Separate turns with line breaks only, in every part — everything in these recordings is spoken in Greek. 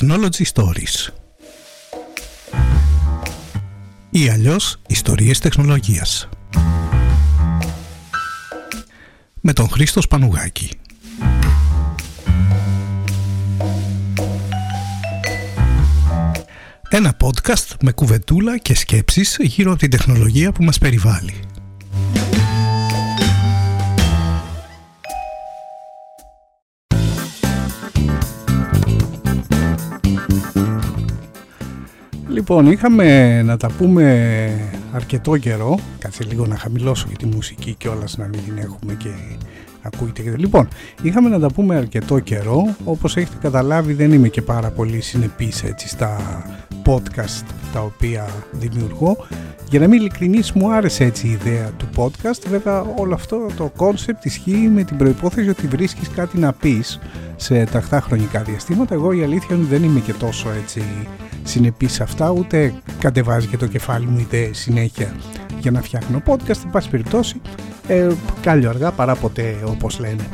Technology Stories. Ή αλλιώς ιστορίες τεχνολογίας. Με τον Χρήστο Σπανουγάκη. Ένα podcast με κουβεντούλα και σκέψεις γύρω από την τεχνολογία που μας περιβάλλει. Λοιπόν, είχαμε να τα πούμε αρκετό καιρό. Κάτσε λίγο να χαμηλώσω και τη μουσική και όλα να μην την έχουμε και ακούγεται. Λοιπόν, είχαμε να τα πούμε αρκετό καιρό. Όπως έχετε καταλάβει δεν είμαι και πάρα πολύ συνεπής έτσι στα podcast τα οποία δημιουργώ. Για να μην ειλικρινής μου άρεσε έτσι η ιδέα του podcast. Βέβαια όλο αυτό το concept ισχύει με την προϋπόθεση ότι βρίσκεις κάτι να πεις σε ταχτά χρονικά διαστήματα. Εγώ η αλήθεια είναι δεν είμαι και τόσο έτσι συνεπής σε αυτά, ούτε κατεβάζει και το κεφάλι μου ιδέες συνέχεια για να φτιάχνω podcast. Εν πάση περιπτώσει, ε, αργά παρά ποτέ όπως λένε.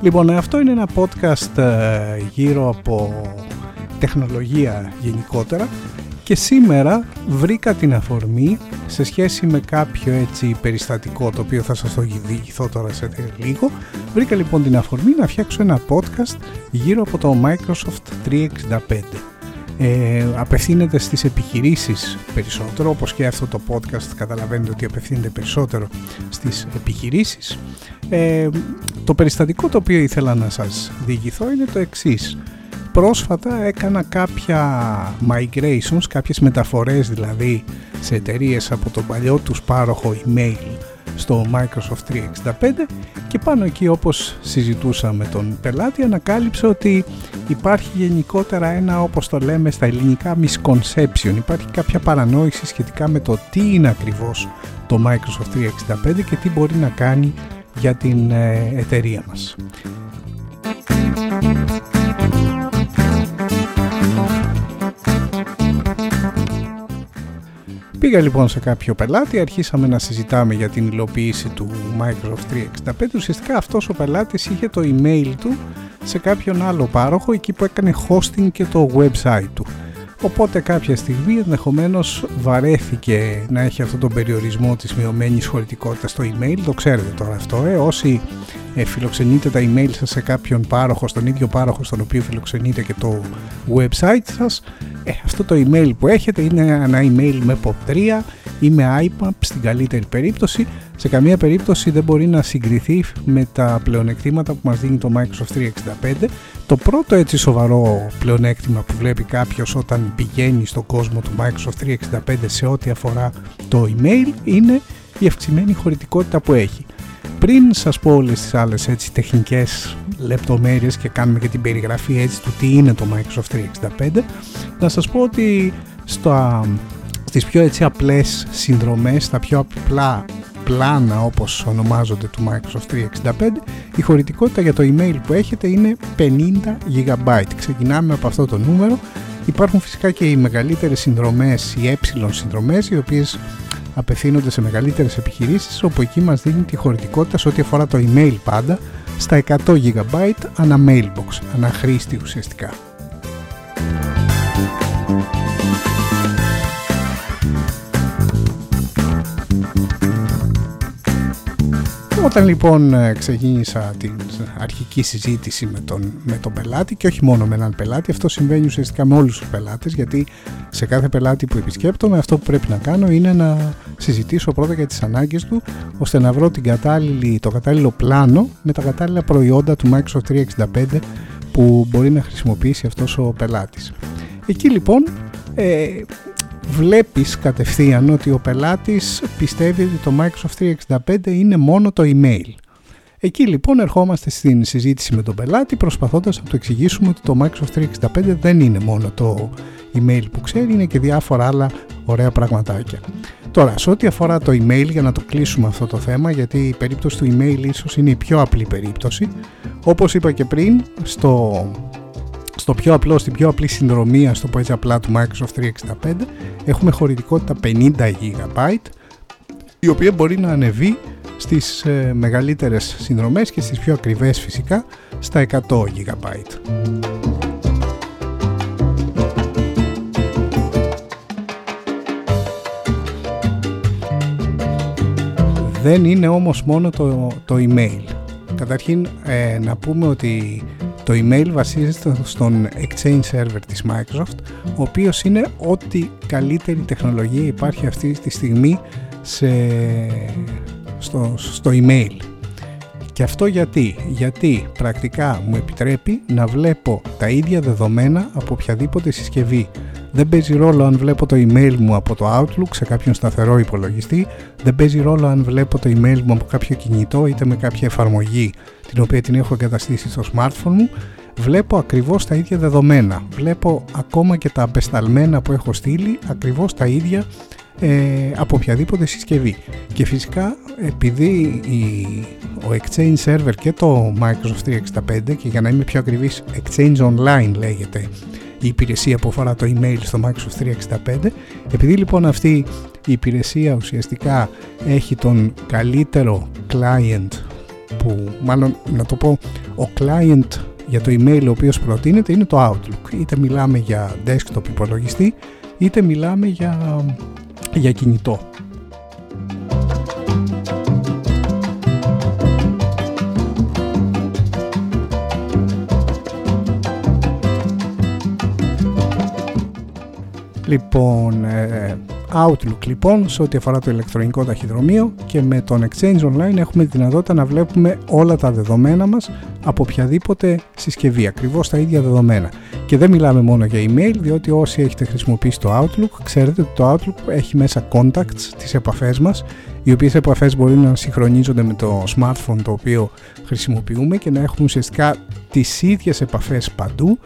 Λοιπόν, αυτό είναι ένα podcast ε, γύρω από τεχνολογία γενικότερα. Και σήμερα βρήκα την αφορμή σε σχέση με κάποιο έτσι περιστατικό το οποίο θα σας το διηγηθώ τώρα σε λίγο. Βρήκα λοιπόν την αφορμή να φτιάξω ένα podcast γύρω από το Microsoft 365 ε, απευθύνεται στις επιχειρήσεις περισσότερο όπως και αυτό το podcast καταλαβαίνετε ότι απευθύνεται περισσότερο στις επιχειρήσεις. Ε, το περιστατικό το οποίο ήθελα να σας διηγηθώ είναι το εξής. Πρόσφατα έκανα κάποια migrations, κάποιες μεταφορές δηλαδή σε εταιρείες από τον παλιό τους πάροχο email στο Microsoft 365 και πάνω εκεί όπως συζητούσα με τον πελάτη ανακάλυψε ότι υπάρχει γενικότερα ένα όπως το λέμε στα ελληνικά misconception υπάρχει κάποια παρανόηση σχετικά με το τι είναι ακριβώς το Microsoft 365 και τι μπορεί να κάνει για την ε, εταιρεία μας. Πήγα λοιπόν σε κάποιο πελάτη, αρχίσαμε να συζητάμε για την υλοποίηση του Microsoft 365. Ουσιαστικά αυτός ο πελάτης είχε το email του σε κάποιον άλλο πάροχο εκεί που έκανε hosting και το website του. Οπότε κάποια στιγμή ενδεχομένως βαρέθηκε να έχει αυτόν τον περιορισμό της μειωμένης χωρητικότητας στο email. Το ξέρετε τώρα αυτό, ε. όσοι ε, φιλοξενείτε τα email σας σε κάποιον πάροχο, στον ίδιο πάροχο στον οποίο φιλοξενείτε και το website σας, ε, αυτό το email που έχετε είναι ένα email με POP3 ή με IPAP στην καλύτερη περίπτωση. Σε καμία περίπτωση δεν μπορεί να συγκριθεί με τα πλεονεκτήματα που μας δίνει το Microsoft 365. Το πρώτο έτσι σοβαρό πλεονέκτημα που βλέπει κάποιος όταν πηγαίνει στον κόσμο του Microsoft 365 σε ό,τι αφορά το email είναι η αυξημένη χωρητικότητα που έχει. Πριν σας πω όλες τις άλλες έτσι τεχνικές λεπτομέρειες και κάνουμε και την περιγραφή έτσι του τι είναι το Microsoft 365 να σας πω ότι στο, στις πιο έτσι απλές συνδρομές, στα πιο απλά πλάνα όπως ονομάζονται του Microsoft 365 η χωρητικότητα για το email που έχετε είναι 50 GB ξεκινάμε από αυτό το νούμερο υπάρχουν φυσικά και οι μεγαλύτερες συνδρομές οι ε συνδρομές οι οποίες απευθύνονται σε μεγαλύτερες επιχειρήσεις όπου εκεί μας δίνει τη χωρητικότητα σε ό,τι αφορά το email πάντα στα 100 GB ανά mailbox, ανά χρήστη ουσιαστικά. Όταν λοιπόν ε, ξεκίνησα την αρχική συζήτηση με τον, με τον πελάτη και όχι μόνο με έναν πελάτη, αυτό συμβαίνει ουσιαστικά με όλους τους πελάτες γιατί σε κάθε πελάτη που επισκέπτομαι αυτό που πρέπει να κάνω είναι να συζητήσω πρώτα για τις ανάγκες του ώστε να βρω την κατάλληλη, το κατάλληλο πλάνο με τα κατάλληλα προϊόντα του Microsoft 365 που μπορεί να χρησιμοποιήσει αυτός ο πελάτης. Εκεί λοιπόν ε, βλέπεις κατευθείαν ότι ο πελάτης πιστεύει ότι το Microsoft 365 είναι μόνο το email. Εκεί λοιπόν ερχόμαστε στην συζήτηση με τον πελάτη προσπαθώντας να του εξηγήσουμε ότι το Microsoft 365 δεν είναι μόνο το email που ξέρει, είναι και διάφορα άλλα ωραία πραγματάκια. Τώρα, σε ό,τι αφορά το email, για να το κλείσουμε αυτό το θέμα, γιατί η περίπτωση του email ίσως είναι η πιο απλή περίπτωση, όπως είπα και πριν, στο στο πιο απλό, στην πιο απλή συνδρομή, ας το πω απλά, του Microsoft 365, έχουμε χωρητικότητα 50 GB, η οποία μπορεί να ανεβεί στις ε, μεγαλύτερες συνδρομές και στις πιο ακριβές φυσικά στα 100 GB. Δεν είναι όμως μόνο το, το email. Καταρχήν ε, να πούμε ότι το email βασίζεται στον Exchange Server της Microsoft, ο οποίος είναι ό,τι καλύτερη τεχνολογία υπάρχει αυτή τη στιγμή σε, στο, στο email. Και αυτό γιατί, γιατί πρακτικά μου επιτρέπει να βλέπω τα ίδια δεδομένα από οποιαδήποτε συσκευή. Δεν παίζει ρόλο αν βλέπω το email μου από το Outlook σε κάποιον σταθερό υπολογιστή, δεν παίζει ρόλο αν βλέπω το email μου από κάποιο κινητό είτε με κάποια εφαρμογή την οποία την έχω εγκαταστήσει στο smartphone μου, βλέπω ακριβώς τα ίδια δεδομένα. Βλέπω ακόμα και τα απεσταλμένα που έχω στείλει ακριβώς τα ίδια ε, από οποιαδήποτε συσκευή. Και φυσικά επειδή η, ο Exchange Server και το Microsoft 365 και για να είμαι πιο ακριβής Exchange Online λέγεται η υπηρεσία που αφορά το email στο Microsoft 365 επειδή λοιπόν αυτή η υπηρεσία ουσιαστικά έχει τον καλύτερο client που μάλλον να το πω ο client για το email ο οποίος προτείνεται είναι το Outlook. Είτε μιλάμε για desktop υπολογιστή είτε μιλάμε για, για κινητό Λοιπόν, ε, Outlook λοιπόν σε ό,τι αφορά το ηλεκτρονικό ταχυδρομείο και με τον Exchange Online έχουμε τη δυνατότητα να βλέπουμε όλα τα δεδομένα μας από οποιαδήποτε συσκευή, ακριβώς τα ίδια δεδομένα. Και δεν μιλάμε μόνο για email, διότι όσοι έχετε χρησιμοποιήσει το Outlook, ξέρετε ότι το Outlook έχει μέσα contacts, τις επαφές μας, οι οποίες επαφές μπορεί να συγχρονίζονται με το smartphone το οποίο χρησιμοποιούμε και να έχουμε ουσιαστικά τις ίδιες επαφές παντού.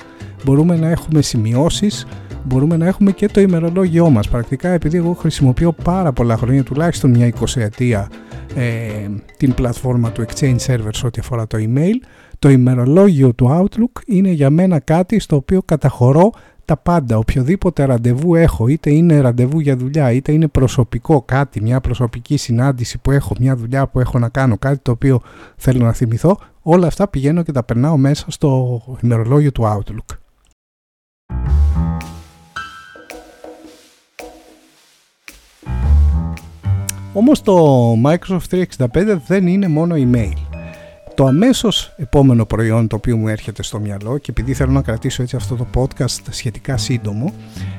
Μπορούμε να έχουμε σημειώσεις, μπορούμε να έχουμε και το ημερολόγιό μας. Πρακτικά επειδή εγώ χρησιμοποιώ πάρα πολλά χρόνια, τουλάχιστον μια 20 ετία, ε, την πλατφόρμα του Exchange Server ό,τι αφορά το email, το ημερολόγιο του Outlook είναι για μένα κάτι στο οποίο καταχωρώ τα πάντα, οποιοδήποτε ραντεβού έχω, είτε είναι ραντεβού για δουλειά, είτε είναι προσωπικό κάτι, μια προσωπική συνάντηση που έχω, μια δουλειά που έχω να κάνω, κάτι το οποίο θέλω να θυμηθώ, όλα αυτά πηγαίνω και τα περνάω μέσα στο ημερολόγιο του Outlook. Όμως το Microsoft 365 δεν είναι μόνο email. Το αμέσως επόμενο προϊόν το οποίο μου έρχεται στο μυαλό και επειδή θέλω να κρατήσω έτσι αυτό το podcast σχετικά σύντομο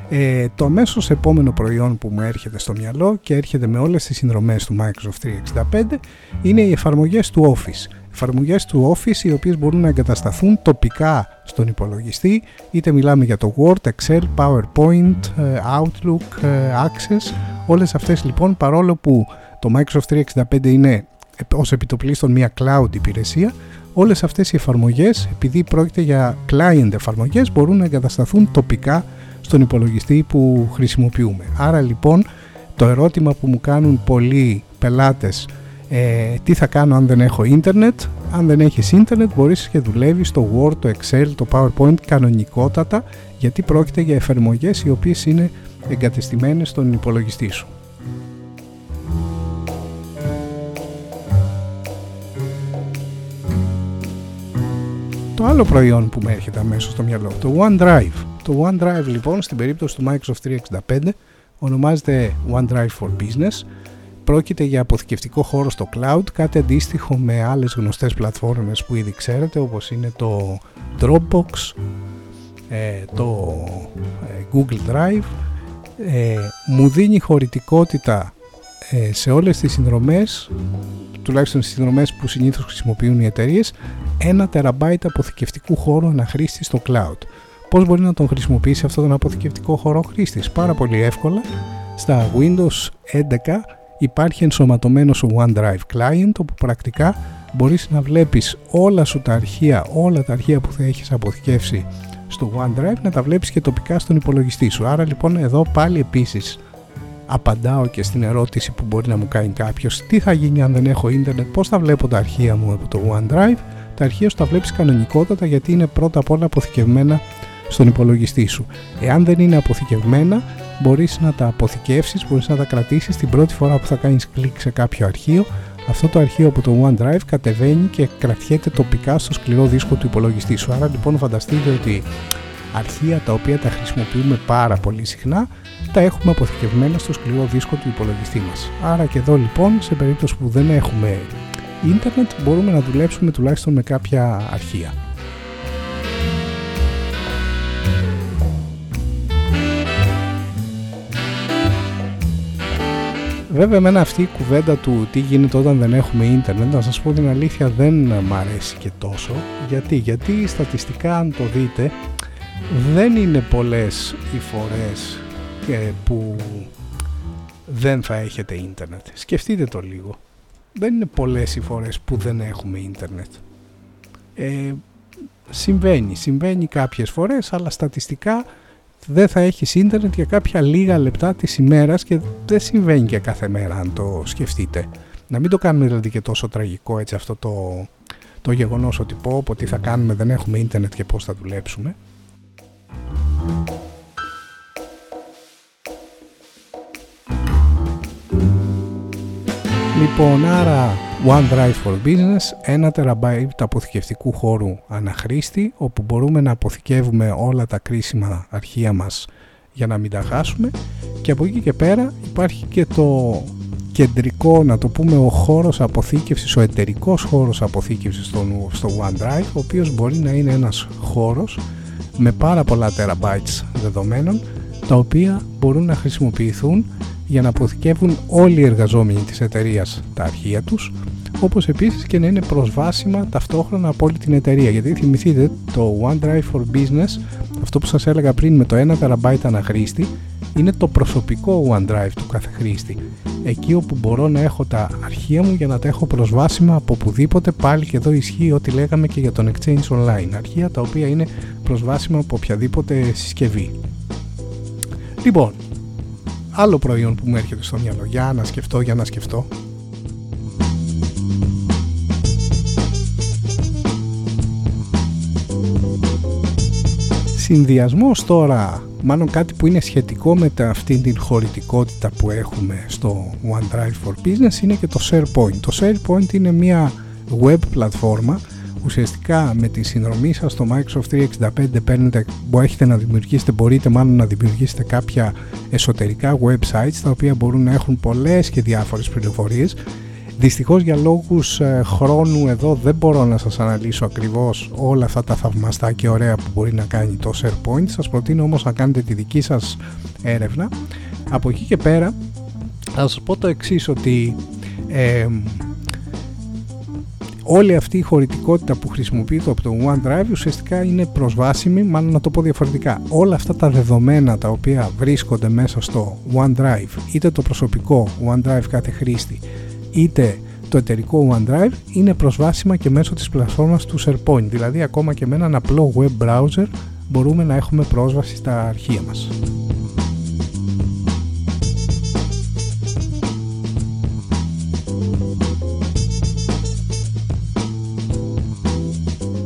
ε, το αμέσως επόμενο προϊόν που μου έρχεται στο μυαλό και έρχεται με όλες τις συνδρομές του Microsoft 365 είναι οι εφαρμογές του Office εφαρμογές του Office οι οποίες μπορούν να εγκατασταθούν τοπικά στον υπολογιστή. Είτε μιλάμε για το Word, Excel, PowerPoint, ε, Outlook, ε, Access. Όλες αυτές λοιπόν παρόλο που το Microsoft 365 είναι ως επιτοπλίστων μια cloud υπηρεσία όλες αυτές οι εφαρμογές επειδή πρόκειται για client εφαρμογές μπορούν να εγκατασταθούν τοπικά στον υπολογιστή που χρησιμοποιούμε. Άρα λοιπόν το ερώτημα που μου κάνουν πολλοί πελάτες ε, τι θα κάνω αν δεν έχω ίντερνετ; Αν δεν έχεις ίντερνετ μπορείς και δουλεύεις το Word, το Excel, το PowerPoint κανονικότατα γιατί πρόκειται για εφαρμογές οι οποίες είναι εγκατεστημένες στον υπολογιστή σου. Το άλλο προϊόν που με έρχεται αμέσως στο μυαλό, το OneDrive. Το OneDrive λοιπόν στην περίπτωση του Microsoft 365 ονομάζεται OneDrive for Business Πρόκειται για αποθηκευτικό χώρο στο cloud, κάτι αντίστοιχο με άλλες γνωστές πλατφόρμες που ήδη ξέρετε όπως είναι το Dropbox, ε, το ε, Google Drive. Ε, μου δίνει χωρητικότητα σε όλες τις συνδρομές, τουλάχιστον στις συνδρομές που συνήθως χρησιμοποιούν οι εταιρείες, ένα τεραμπάιτ αποθηκευτικού χώρου αναχρήστη στο cloud. Πώς μπορεί να τον χρησιμοποιήσει αυτόν τον αποθηκευτικό χώρο χρήστης; Πάρα πολύ εύκολα. Στα Windows 11 υπάρχει ενσωματωμένος OneDrive Client όπου πρακτικά μπορείς να βλέπεις όλα σου τα αρχεία, όλα τα αρχεία που θα έχεις αποθηκεύσει στο OneDrive να τα βλέπεις και τοπικά στον υπολογιστή σου. Άρα λοιπόν εδώ πάλι επίσης απαντάω και στην ερώτηση που μπορεί να μου κάνει κάποιος τι θα γίνει αν δεν έχω ίντερνετ, πώς θα βλέπω τα αρχεία μου από το OneDrive; Τα αρχεία σου τα βλέπεις κανονικότατα γιατί είναι πρώτα απ' όλα αποθηκευμένα στον υπολογιστή σου. Εάν δεν είναι αποθηκευμένα μπορείς να τα αποθηκεύσεις, μπορείς να τα κρατήσεις την πρώτη φορά που θα κάνεις κλικ σε κάποιο αρχείο αυτό το αρχείο από το OneDrive κατεβαίνει και κρατιέται τοπικά στο σκληρό δίσκο του υπολογιστή σου. Άρα λοιπόν φανταστείτε ότι αρχεία τα οποία τα χρησιμοποιούμε πάρα πολύ συχνά τα έχουμε αποθηκευμένα στο σκληρό δίσκο του υπολογιστή μας. Άρα και εδώ λοιπόν σε περίπτωση που δεν έχουμε ίντερνετ μπορούμε να δουλέψουμε τουλάχιστον με κάποια αρχεία. Βέβαια εμένα αυτή η κουβέντα του τι γίνεται όταν δεν έχουμε ίντερνετ να σας πω την αλήθεια δεν μ' αρέσει και τόσο. Γιατί, γιατί στατιστικά αν το δείτε δεν είναι πολλές οι φορές ε, που δεν θα έχετε ίντερνετ. Σκεφτείτε το λίγο. Δεν είναι πολλές οι φορές που δεν έχουμε ίντερνετ. Ε, συμβαίνει, συμβαίνει κάποιες φορές αλλά στατιστικά δεν θα έχεις ίντερνετ για κάποια λίγα λεπτά της ημέρας και δεν συμβαίνει και κάθε μέρα αν το σκεφτείτε. Να μην το κάνουμε δηλαδή και τόσο τραγικό έτσι αυτό το, το γεγονός ότι πω, πω τι θα κάνουμε δεν έχουμε ίντερνετ και πώς θα δουλέψουμε. Λοιπόν, άρα OneDrive for Business, 1 TB αποθηκευτικού χώρου αναχρήστη, όπου μπορούμε να αποθηκεύουμε όλα τα κρίσιμα αρχεία μας για να μην τα χάσουμε. Και από εκεί και πέρα υπάρχει και το κεντρικό, να το πούμε, ο χώρος αποθήκευσης, ο εταιρικός χώρος αποθήκευσης στο, στο OneDrive, ο οποίος μπορεί να είναι ένας χώρος με πάρα πολλά terabytes δεδομένων, τα οποία μπορούν να χρησιμοποιηθούν για να αποθηκεύουν όλοι οι εργαζόμενοι της εταιρείας τα αρχεία τους όπως επίσης και να είναι προσβάσιμα ταυτόχρονα από όλη την εταιρεία. Γιατί θυμηθείτε το OneDrive for Business αυτό που σας έλεγα πριν με το 1 TB αναχρήστη είναι το προσωπικό OneDrive του κάθε χρήστη. Εκεί όπου μπορώ να έχω τα αρχεία μου για να τα έχω προσβάσιμα από οπουδήποτε. Πάλι και εδώ ισχύει ό,τι λέγαμε και για τον Exchange Online. Αρχεία τα οποία είναι προσβάσιμα από οποιαδήποτε συσκευή. Λοιπόν, άλλο προϊόν που μου έρχεται στο μυαλό. Για να σκεφτώ, για να σκεφτώ. Συνδυασμός τώρα, μάλλον κάτι που είναι σχετικό με τα, αυτή την χωρητικότητα που έχουμε στο OneDrive for Business είναι και το SharePoint. Το SharePoint είναι μια web πλατφόρμα ουσιαστικά με τη συνδρομή σας στο Microsoft 365 παίρνετε, έχετε να δημιουργήσετε, μπορείτε μάλλον να δημιουργήσετε κάποια εσωτερικά websites τα οποία μπορούν να έχουν πολλές και διάφορες πληροφορίες Δυστυχώς για λόγους ε, χρόνου εδώ δεν μπορώ να σας αναλύσω ακριβώς όλα αυτά τα θαυμαστά και ωραία που μπορεί να κάνει το SharePoint. Σας προτείνω όμως να κάνετε τη δική σας έρευνα. Από εκεί και πέρα θα σας πω το εξής ότι ε, όλη αυτή η χωρητικότητα που χρησιμοποιείται από το OneDrive ουσιαστικά είναι προσβάσιμη, μάλλον να το πω διαφορετικά. Όλα αυτά τα δεδομένα τα οποία βρίσκονται μέσα στο OneDrive, είτε το προσωπικό OneDrive κάθε χρήστη, είτε το εταιρικό OneDrive, είναι προσβάσιμα και μέσω της πλατφόρμας του SharePoint. Δηλαδή ακόμα και με έναν απλό web browser μπορούμε να έχουμε πρόσβαση στα αρχεία μας.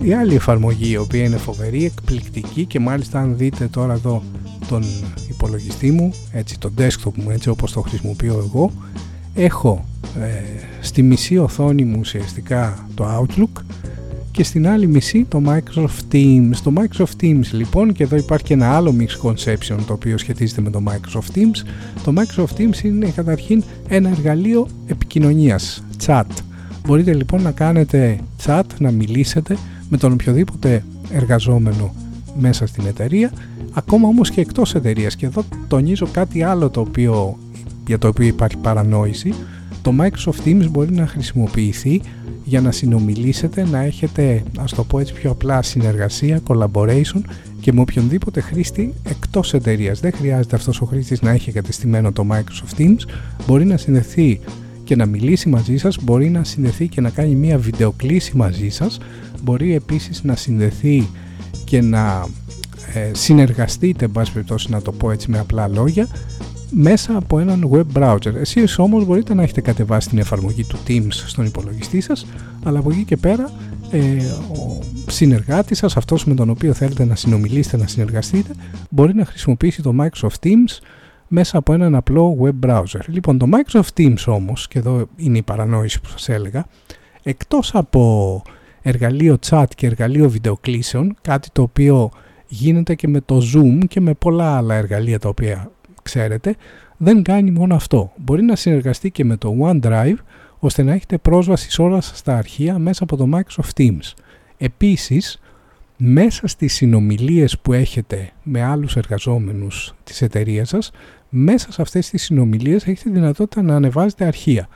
Η άλλη εφαρμογή η οποία είναι φοβερή, εκπληκτική και μάλιστα αν δείτε τώρα εδώ τον υπολογιστή μου, έτσι το desktop μου έτσι όπως το χρησιμοποιώ εγώ, έχω ε, στη μισή οθόνη μου ουσιαστικά το Outlook και στην άλλη μισή το Microsoft Teams. Το Microsoft Teams λοιπόν και εδώ υπάρχει και ένα άλλο mix conception το οποίο σχετίζεται με το Microsoft Teams. Το Microsoft Teams είναι καταρχήν ένα εργαλείο επικοινωνίας, chat. Μπορείτε λοιπόν να κάνετε chat, να μιλήσετε με τον οποιοδήποτε εργαζόμενο μέσα στην εταιρεία, ακόμα όμως και εκτός εταιρείας. Και εδώ τονίζω κάτι άλλο το οποίο, για το οποίο υπάρχει παρανόηση. Το Microsoft Teams μπορεί να χρησιμοποιηθεί για να συνομιλήσετε, να έχετε, ας το πω έτσι πιο απλά, συνεργασία, collaboration και με οποιονδήποτε χρήστη εκτός εταιρείας. Δεν χρειάζεται αυτός ο χρήστης να έχει κατεστημένο το Microsoft Teams, μπορεί να συνδεθεί και να μιλήσει μαζί σας, μπορεί να συνδεθεί και να κάνει μία βιντεοκλήση μαζί σας, μπορεί επίσης να συνδεθεί και να ε, συνεργαστείτε, εν πάση περιπτώσει να το πω έτσι με απλά λόγια, μέσα από έναν web browser. Εσείς όμως μπορείτε να έχετε κατεβάσει την εφαρμογή του Teams στον υπολογιστή σας, αλλά από εκεί και πέρα ε, ο συνεργάτης σας, αυτός με τον οποίο θέλετε να συνομιλήσετε, να συνεργαστείτε, μπορεί να χρησιμοποιήσει το Microsoft Teams μέσα από έναν απλό web browser. Λοιπόν, το Microsoft Teams όμως, και εδώ είναι η παρανόηση που σας έλεγα, εκτός από εργαλείο chat και εργαλείο βιντεοκλήσεων, κάτι το οποίο γίνεται και με το Zoom και με πολλά άλλα εργαλεία τα οποία ξέρετε. Δεν κάνει μόνο αυτό. Μπορεί να συνεργαστεί και με το OneDrive ώστε να έχετε πρόσβαση σε όλα σας στα αρχεία μέσα από το Microsoft Teams. Επίσης, μέσα στις συνομιλίες που έχετε με άλλους εργαζόμενους της εταιρείας σας, μέσα σε αυτές τις συνομιλίες έχετε δυνατότητα να ανεβάζετε αρχεία.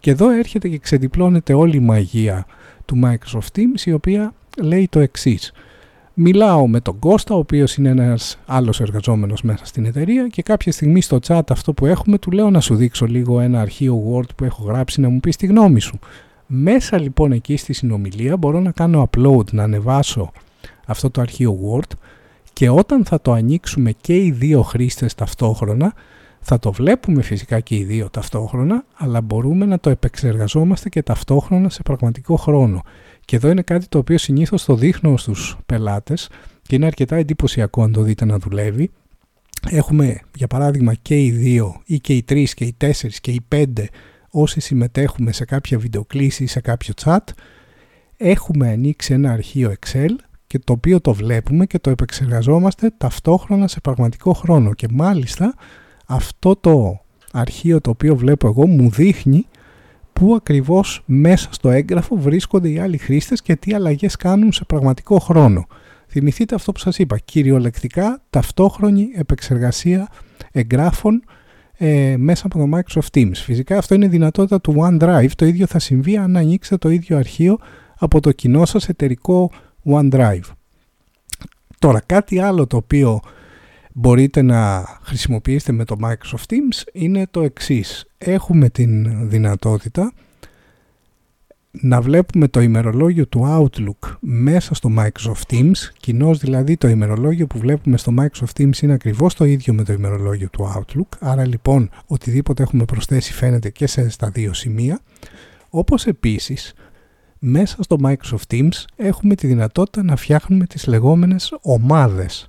Και εδώ έρχεται και ξεδιπλώνεται όλη η μαγεία του Microsoft Teams η οποία λέει το εξής. Μιλάω με τον Κώστα, ο οποίος είναι ένας άλλος εργαζόμενος μέσα στην εταιρεία και κάποια στιγμή στο chat αυτό που έχουμε του λέω να σου δείξω λίγο ένα αρχείο Word που έχω γράψει να μου πεις τη γνώμη σου. Μέσα λοιπόν εκεί στη συνομιλία μπορώ να κάνω upload, να ανεβάσω αυτό το αρχείο Word και όταν θα το ανοίξουμε και οι δύο χρήστες ταυτόχρονα θα το βλέπουμε φυσικά και οι δύο ταυτόχρονα αλλά μπορούμε να το επεξεργαζόμαστε και ταυτόχρονα σε πραγματικό χρόνο. Και εδώ είναι κάτι το οποίο συνήθως το δείχνω στους πελάτες και είναι αρκετά εντυπωσιακό αν το δείτε να δουλεύει. Έχουμε για παράδειγμα και οι δύο ή και οι τρεις και οι τέσσερις και οι πέντε όσοι συμμετέχουμε σε κάποια βιντεοκλήση ή σε κάποιο chat έχουμε ανοίξει ένα αρχείο Excel και το οποίο το βλέπουμε και το επεξεργαζόμαστε ταυτόχρονα σε πραγματικό χρόνο και μάλιστα αυτό το αρχείο το οποίο βλέπω εγώ μου δείχνει πού ακριβώς μέσα στο έγγραφο βρίσκονται οι άλλοι χρήστες και τι αλλαγές κάνουν σε πραγματικό χρόνο. Θυμηθείτε αυτό που σας είπα, κυριολεκτικά ταυτόχρονη επεξεργασία εγγράφων ε, μέσα από το Microsoft Teams. Φυσικά αυτό είναι δυνατότητα του OneDrive, το ίδιο θα συμβεί αν ανοίξετε το ίδιο αρχείο από το κοινό σας εταιρικό OneDrive. Τώρα κάτι άλλο το οποίο μπορείτε να χρησιμοποιήσετε με το Microsoft Teams είναι το εξής. Έχουμε την δυνατότητα να βλέπουμε το ημερολόγιο του Outlook μέσα στο Microsoft Teams, κοινώς δηλαδή το ημερολόγιο που βλέπουμε στο Microsoft Teams είναι ακριβώς το ίδιο με το ημερολόγιο του Outlook, άρα λοιπόν οτιδήποτε έχουμε προσθέσει φαίνεται και σε στα δύο σημεία, όπως επίσης μέσα στο Microsoft Teams έχουμε τη δυνατότητα να φτιάχνουμε τις λεγόμενες ομάδες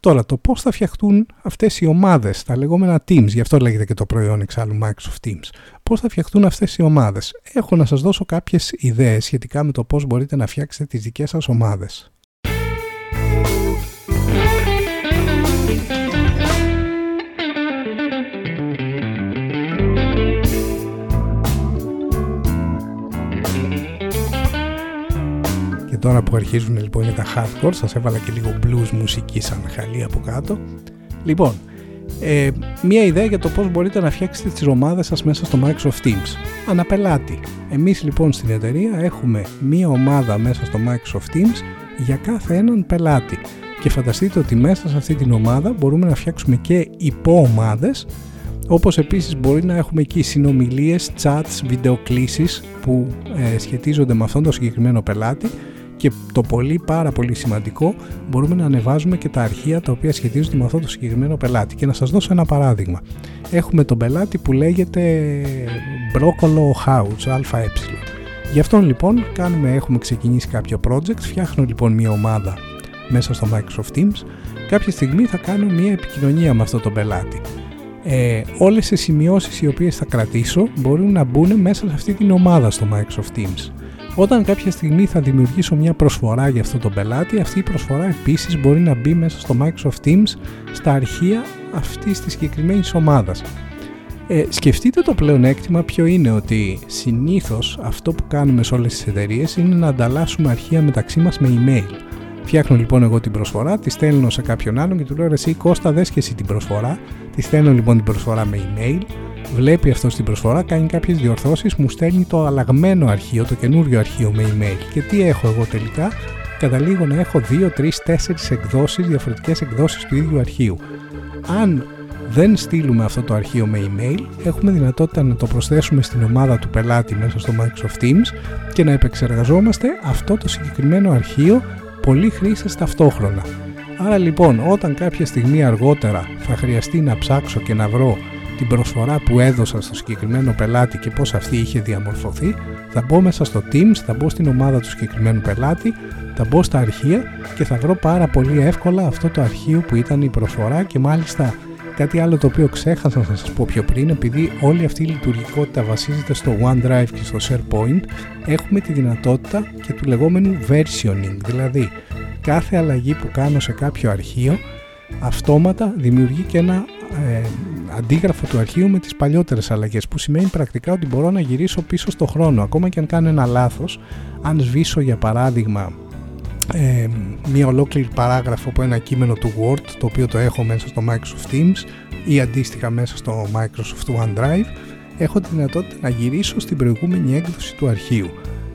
Τώρα, το πώς θα φτιαχτούν αυτές οι ομάδες, τα λεγόμενα teams, γι' αυτό λέγεται και το προϊόν εξάλλου Microsoft Teams, πώς θα φτιαχτούν αυτές οι ομάδες. Έχω να σας δώσω κάποιες ιδέες σχετικά με το πώς μπορείτε να φτιάξετε τις δικές σας ομάδες. Τώρα που αρχίζουν λοιπόν για τα hardcore σας έβαλα και λίγο blues μουσική σαν χαλή από κάτω. Λοιπόν ε, μία ιδέα για το πώς μπορείτε να φτιάξετε τις ομάδες σας μέσα στο Microsoft Teams. Αναπελάτη. Εμείς λοιπόν στην εταιρεία έχουμε μία ομάδα μέσα στο Microsoft Teams για κάθε έναν πελάτη. Και φανταστείτε ότι μέσα σε αυτή την ομάδα μπορούμε να φτιάξουμε και υποομάδες όπως επίσης μπορεί να έχουμε εκεί συνομιλίες, chats, βιντεοκλήσεις που ε, σχετίζονται με αυτόν τον συγκεκριμένο πελάτη και το πολύ πάρα πολύ σημαντικό μπορούμε να ανεβάζουμε και τα αρχεία τα οποία σχετίζονται με αυτό το συγκεκριμένο πελάτη. Και να σας δώσω ένα παράδειγμα. Έχουμε τον πελάτη που λέγεται Broccolo House ΑΕ γι' αυτόν λοιπόν κάνουμε, έχουμε ξεκινήσει κάποιο project φτιάχνω λοιπόν μια ομάδα μέσα στο Microsoft Teams. Κάποια στιγμή θα κάνω μια επικοινωνία με αυτό τον πελάτη. Ε, όλες οι σημειώσεις οι οποίες θα κρατήσω μπορούν να μπουν μέσα σε αυτή την ομάδα στο Microsoft Teams όταν κάποια στιγμή θα δημιουργήσω μια προσφορά για αυτό το πελάτη, αυτή η προσφορά επίσης μπορεί να μπει μέσα στο Microsoft Teams στα αρχεία αυτής της συγκεκριμένης ομάδας. Ε, σκεφτείτε το πλεονέκτημα ποιο είναι ότι συνήθως αυτό που κάνουμε σε όλες τις εταιρείες είναι να ανταλλάσσουμε αρχεία μεταξύ μας με email. Φτιάχνω λοιπόν εγώ την προσφορά, τη στέλνω σε κάποιον άλλον και του λέω εσύ Κώστα δες και εσύ την προσφορά. Τη στέλνω λοιπόν την προσφορά με email βλέπει αυτό στην προσφορά, κάνει κάποιες διορθώσεις, μου στέλνει το αλλαγμένο αρχείο, το καινούριο αρχείο με email. Και τι έχω εγώ τελικά, καταλήγω να έχω 2, 3, 4 εκδόσεις, διαφορετικές εκδόσεις του ίδιου αρχείου. Αν δεν στείλουμε αυτό το αρχείο με email, έχουμε δυνατότητα να το προσθέσουμε στην ομάδα του πελάτη μέσα στο Microsoft Teams και να επεξεργαζόμαστε αυτό το συγκεκριμένο αρχείο πολλοί χρήστες ταυτόχρονα. Άρα λοιπόν όταν κάποια στιγμή αργότερα θα χρειαστεί να ψάξω και να βρω την προσφορά που έδωσα στο συγκεκριμένο πελάτη και πώς αυτή είχε διαμορφωθεί, θα μπω μέσα στο Teams, θα μπω στην ομάδα του συγκεκριμένου πελάτη, θα μπω στα αρχεία και θα βρω πάρα πολύ εύκολα αυτό το αρχείο που ήταν η προσφορά και μάλιστα κάτι άλλο το οποίο ξέχασα να σας πω πιο πριν επειδή όλη αυτή η λειτουργικότητα βασίζεται στο OneDrive και στο SharePoint έχουμε τη δυνατότητα και του λεγόμενου versioning δηλαδή κάθε αλλαγή που κάνω σε κάποιο αρχείο αυτόματα δημιουργεί και ένα ε, αντίγραφο του αρχείου με τις παλιότερες αλλαγές που σημαίνει πρακτικά ότι μπορώ να γυρίσω πίσω στο χρόνο ακόμα και αν κάνω ένα λάθος. Αν σβήσω για παράδειγμα ε, μια ολόκληρη παράγραφο από ένα κείμενο του Word το οποίο το έχω μέσα στο Microsoft Teams ή αντίστοιχα μέσα στο Microsoft OneDrive έχω τη δυνατότητα να γυρίσω στην προηγούμενη έκδοση του αρχείου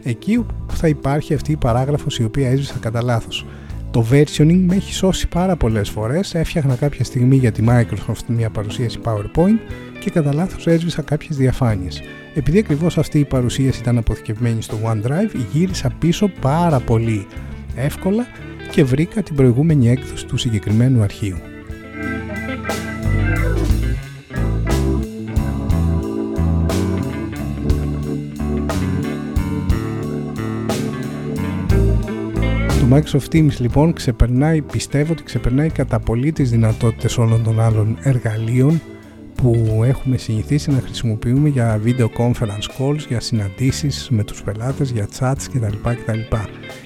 εκεί που θα υπάρχει αυτή η παράγραφος η οποία έσβησα κατά λάθος. Το versioning με έχει σώσει πάρα πολλές φορές, έφτιαχνα κάποια στιγμή για τη Microsoft μια παρουσίαση PowerPoint και κατά λάθος έσβησα κάποιες διαφάνειες. Επειδή ακριβώς αυτή η παρουσίαση ήταν αποθηκευμένη στο OneDrive, γύρισα πίσω πάρα πολύ εύκολα και βρήκα την προηγούμενη έκδοση του συγκεκριμένου αρχείου. Το Microsoft Teams λοιπόν ξεπερνάει, πιστεύω ότι ξεπερνάει κατά πολύ τις δυνατότητες όλων των άλλων εργαλείων που έχουμε συνηθίσει να χρησιμοποιούμε για video conference calls, για συναντήσεις με τους πελάτες, για chats κτλ. κτλ.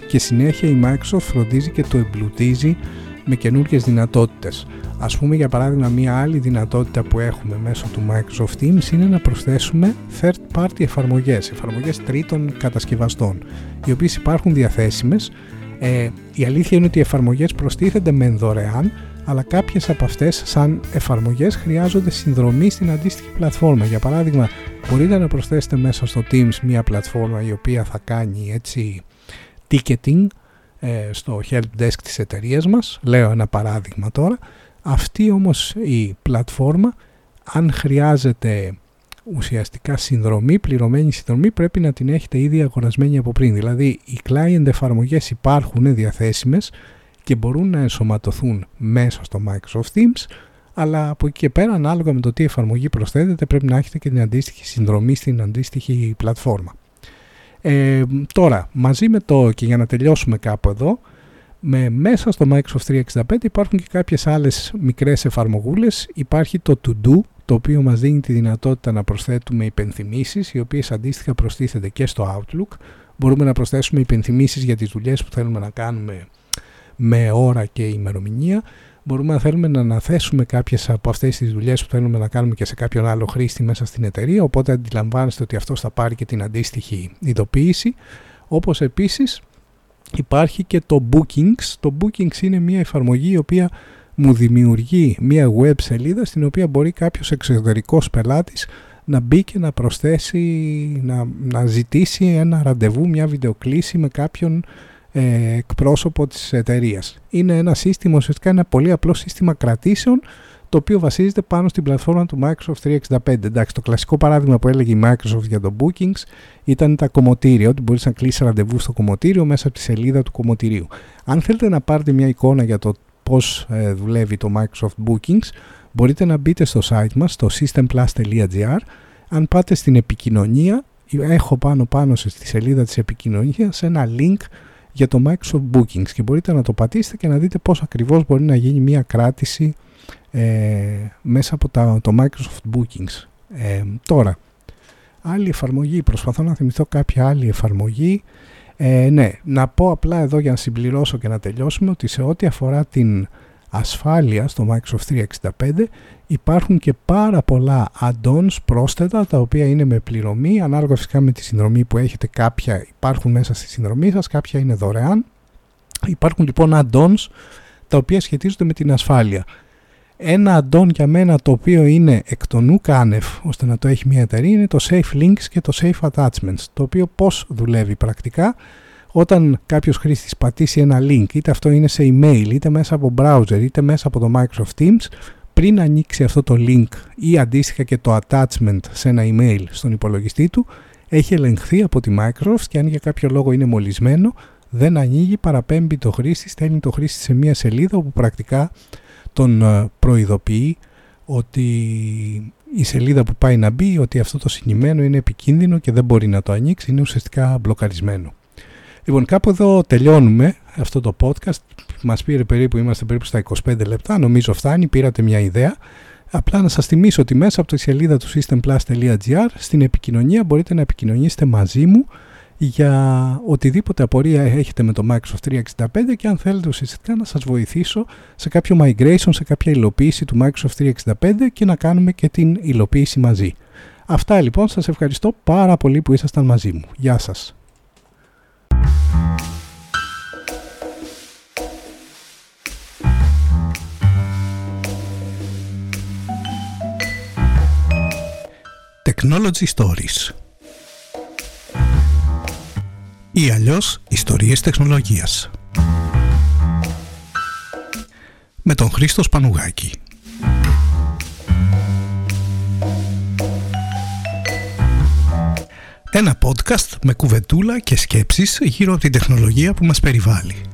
Και συνέχεια η Microsoft φροντίζει και το εμπλουτίζει με καινούργιες δυνατότητες. Ας πούμε για παράδειγμα μια άλλη δυνατότητα που έχουμε μέσω του Microsoft Teams είναι να προσθέσουμε third party εφαρμογές, εφαρμογές τρίτων κατασκευαστών, οι οποίες υπάρχουν διαθέσιμες ε, η αλήθεια είναι ότι οι εφαρμογές προστίθενται μεν δωρεάν, αλλά κάποιες από αυτές σαν εφαρμογές χρειάζονται συνδρομή στην αντίστοιχη πλατφόρμα. Για παράδειγμα, μπορείτε να προσθέσετε μέσα στο Teams μια πλατφόρμα η οποία θα κάνει έτσι ticketing ε, στο help desk της εταιρείας μας. Λέω ένα παράδειγμα τώρα. Αυτή όμως η πλατφόρμα αν χρειάζεται ουσιαστικά συνδρομή, πληρωμένη συνδρομή πρέπει να την έχετε ήδη αγορασμένη από πριν. Δηλαδή οι client εφαρμογές υπάρχουν διαθέσιμες και μπορούν να ενσωματωθούν μέσα στο Microsoft Teams αλλά από εκεί και πέρα ανάλογα με το τι εφαρμογή προσθέτετε πρέπει να έχετε και την αντίστοιχη συνδρομή στην αντίστοιχη πλατφόρμα. Ε, τώρα, μαζί με το και για να τελειώσουμε κάπου εδώ, με, μέσα στο Microsoft 365 υπάρχουν και κάποιες άλλες μικρές εφαρμογούλες. Υπάρχει το To Do, το οποίο μας δίνει τη δυνατότητα να προσθέτουμε υπενθυμίσεις, οι οποίες αντίστοιχα προστίθενται και στο Outlook. Μπορούμε να προσθέσουμε υπενθυμίσεις για τις δουλειές που θέλουμε να κάνουμε με ώρα και ημερομηνία. Μπορούμε να θέλουμε να αναθέσουμε κάποιες από αυτές τις δουλειές που θέλουμε να κάνουμε και σε κάποιον άλλο χρήστη μέσα στην εταιρεία, οπότε αντιλαμβάνεστε ότι αυτό θα πάρει και την αντίστοιχη ειδοποίηση. Όπως επίσης υπάρχει και το Bookings. Το Bookings είναι μια εφαρμογή η οποία μου δημιουργεί μια web σελίδα στην οποία μπορεί κάποιος εξωτερικός πελάτης να μπει και να προσθέσει, να, να ζητήσει ένα ραντεβού, μια βιντεοκλήση με κάποιον ε, εκπρόσωπο της εταιρείας. Είναι ένα σύστημα, ουσιαστικά ένα πολύ απλό σύστημα κρατήσεων το οποίο βασίζεται πάνω στην πλατφόρμα του Microsoft 365. Εντάξει, το κλασικό παράδειγμα που έλεγε η Microsoft για το Bookings ήταν τα κομμωτήρια, ότι μπορείς να κλείσεις ραντεβού στο κομμωτήριο μέσα από τη σελίδα του κομμωτηρίου. Αν θέλετε να πάρετε μια εικόνα για το πώς ε, δουλεύει το Microsoft Bookings, μπορείτε να μπείτε στο site μας, στο systemplus.gr. Αν πάτε στην επικοινωνία, έχω πάνω πάνω στη σελίδα της επικοινωνίας ένα link για το Microsoft Bookings και μπορείτε να το πατήσετε και να δείτε πώς ακριβώς μπορεί να γίνει μια κράτηση ε, μέσα από τα, το Microsoft Bookings. Ε, τώρα, άλλη εφαρμογή, προσπαθώ να θυμηθώ κάποια άλλη εφαρμογή. Ε, ναι, να πω απλά εδώ για να συμπληρώσω και να τελειώσουμε ότι σε ό,τι αφορά την ασφάλεια στο Microsoft 365 υπάρχουν και πάρα πολλά add-ons πρόσθετα τα οποία είναι με πληρωμή ανάλογα φυσικά με τη συνδρομή που έχετε κάποια υπάρχουν μέσα στη συνδρομή σας κάποια είναι δωρεάν υπάρχουν λοιπόν add-ons τα οποία σχετίζονται με την ασφάλεια ένα add-on για μένα το οποίο είναι εκ των ουκ ώστε να το έχει μια εταιρεία είναι το Safe Links και το Safe Attachments το οποίο πώς δουλεύει πρακτικά. Όταν κάποιος χρήστης πατήσει ένα link είτε αυτό είναι σε email είτε μέσα από browser είτε μέσα από το Microsoft Teams πριν ανοίξει αυτό το link ή αντίστοιχα και το attachment σε ένα email στον υπολογιστή του έχει ελεγχθεί από τη Microsoft και αν για κάποιο λόγο είναι μολυσμένο δεν ανοίγει, παραπέμπει το χρήστη, στέλνει το χρήστη σε μια σελίδα όπου πρακτικά τον ε, προειδοποιεί ότι η σελίδα που πάει να μπει, ότι αυτό το συγκεκριμένο είναι επικίνδυνο και δεν μπορεί να το ανοίξει, είναι ουσιαστικά μπλοκαρισμένο. Λοιπόν, κάπου εδώ τελειώνουμε αυτό το podcast. Μας πήρε περίπου, είμαστε περίπου στα 25 λεπτά, νομίζω φτάνει, πήρατε μια ιδέα. Απλά να σας θυμίσω ότι μέσα από τη σελίδα του systemplus.gr στην επικοινωνία μπορείτε να επικοινωνήσετε μαζί μου για οτιδήποτε απορία έχετε με το Microsoft 365 και αν θέλετε ουσιαστικά να σας βοηθήσω σε κάποιο migration, σε κάποια υλοποίηση του Microsoft 365 και να κάνουμε και την υλοποίηση μαζί. Αυτά λοιπόν, σας ευχαριστώ πάρα πολύ που ήσασταν μαζί μου. Γεια σας. Technology Stories ή αλλιώς ιστορίες τεχνολογίας. Με τον Χρήστο Σπανουγάκη. Ένα podcast με κουβεντούλα και σκέψεις γύρω από την τεχνολογία που μας περιβάλλει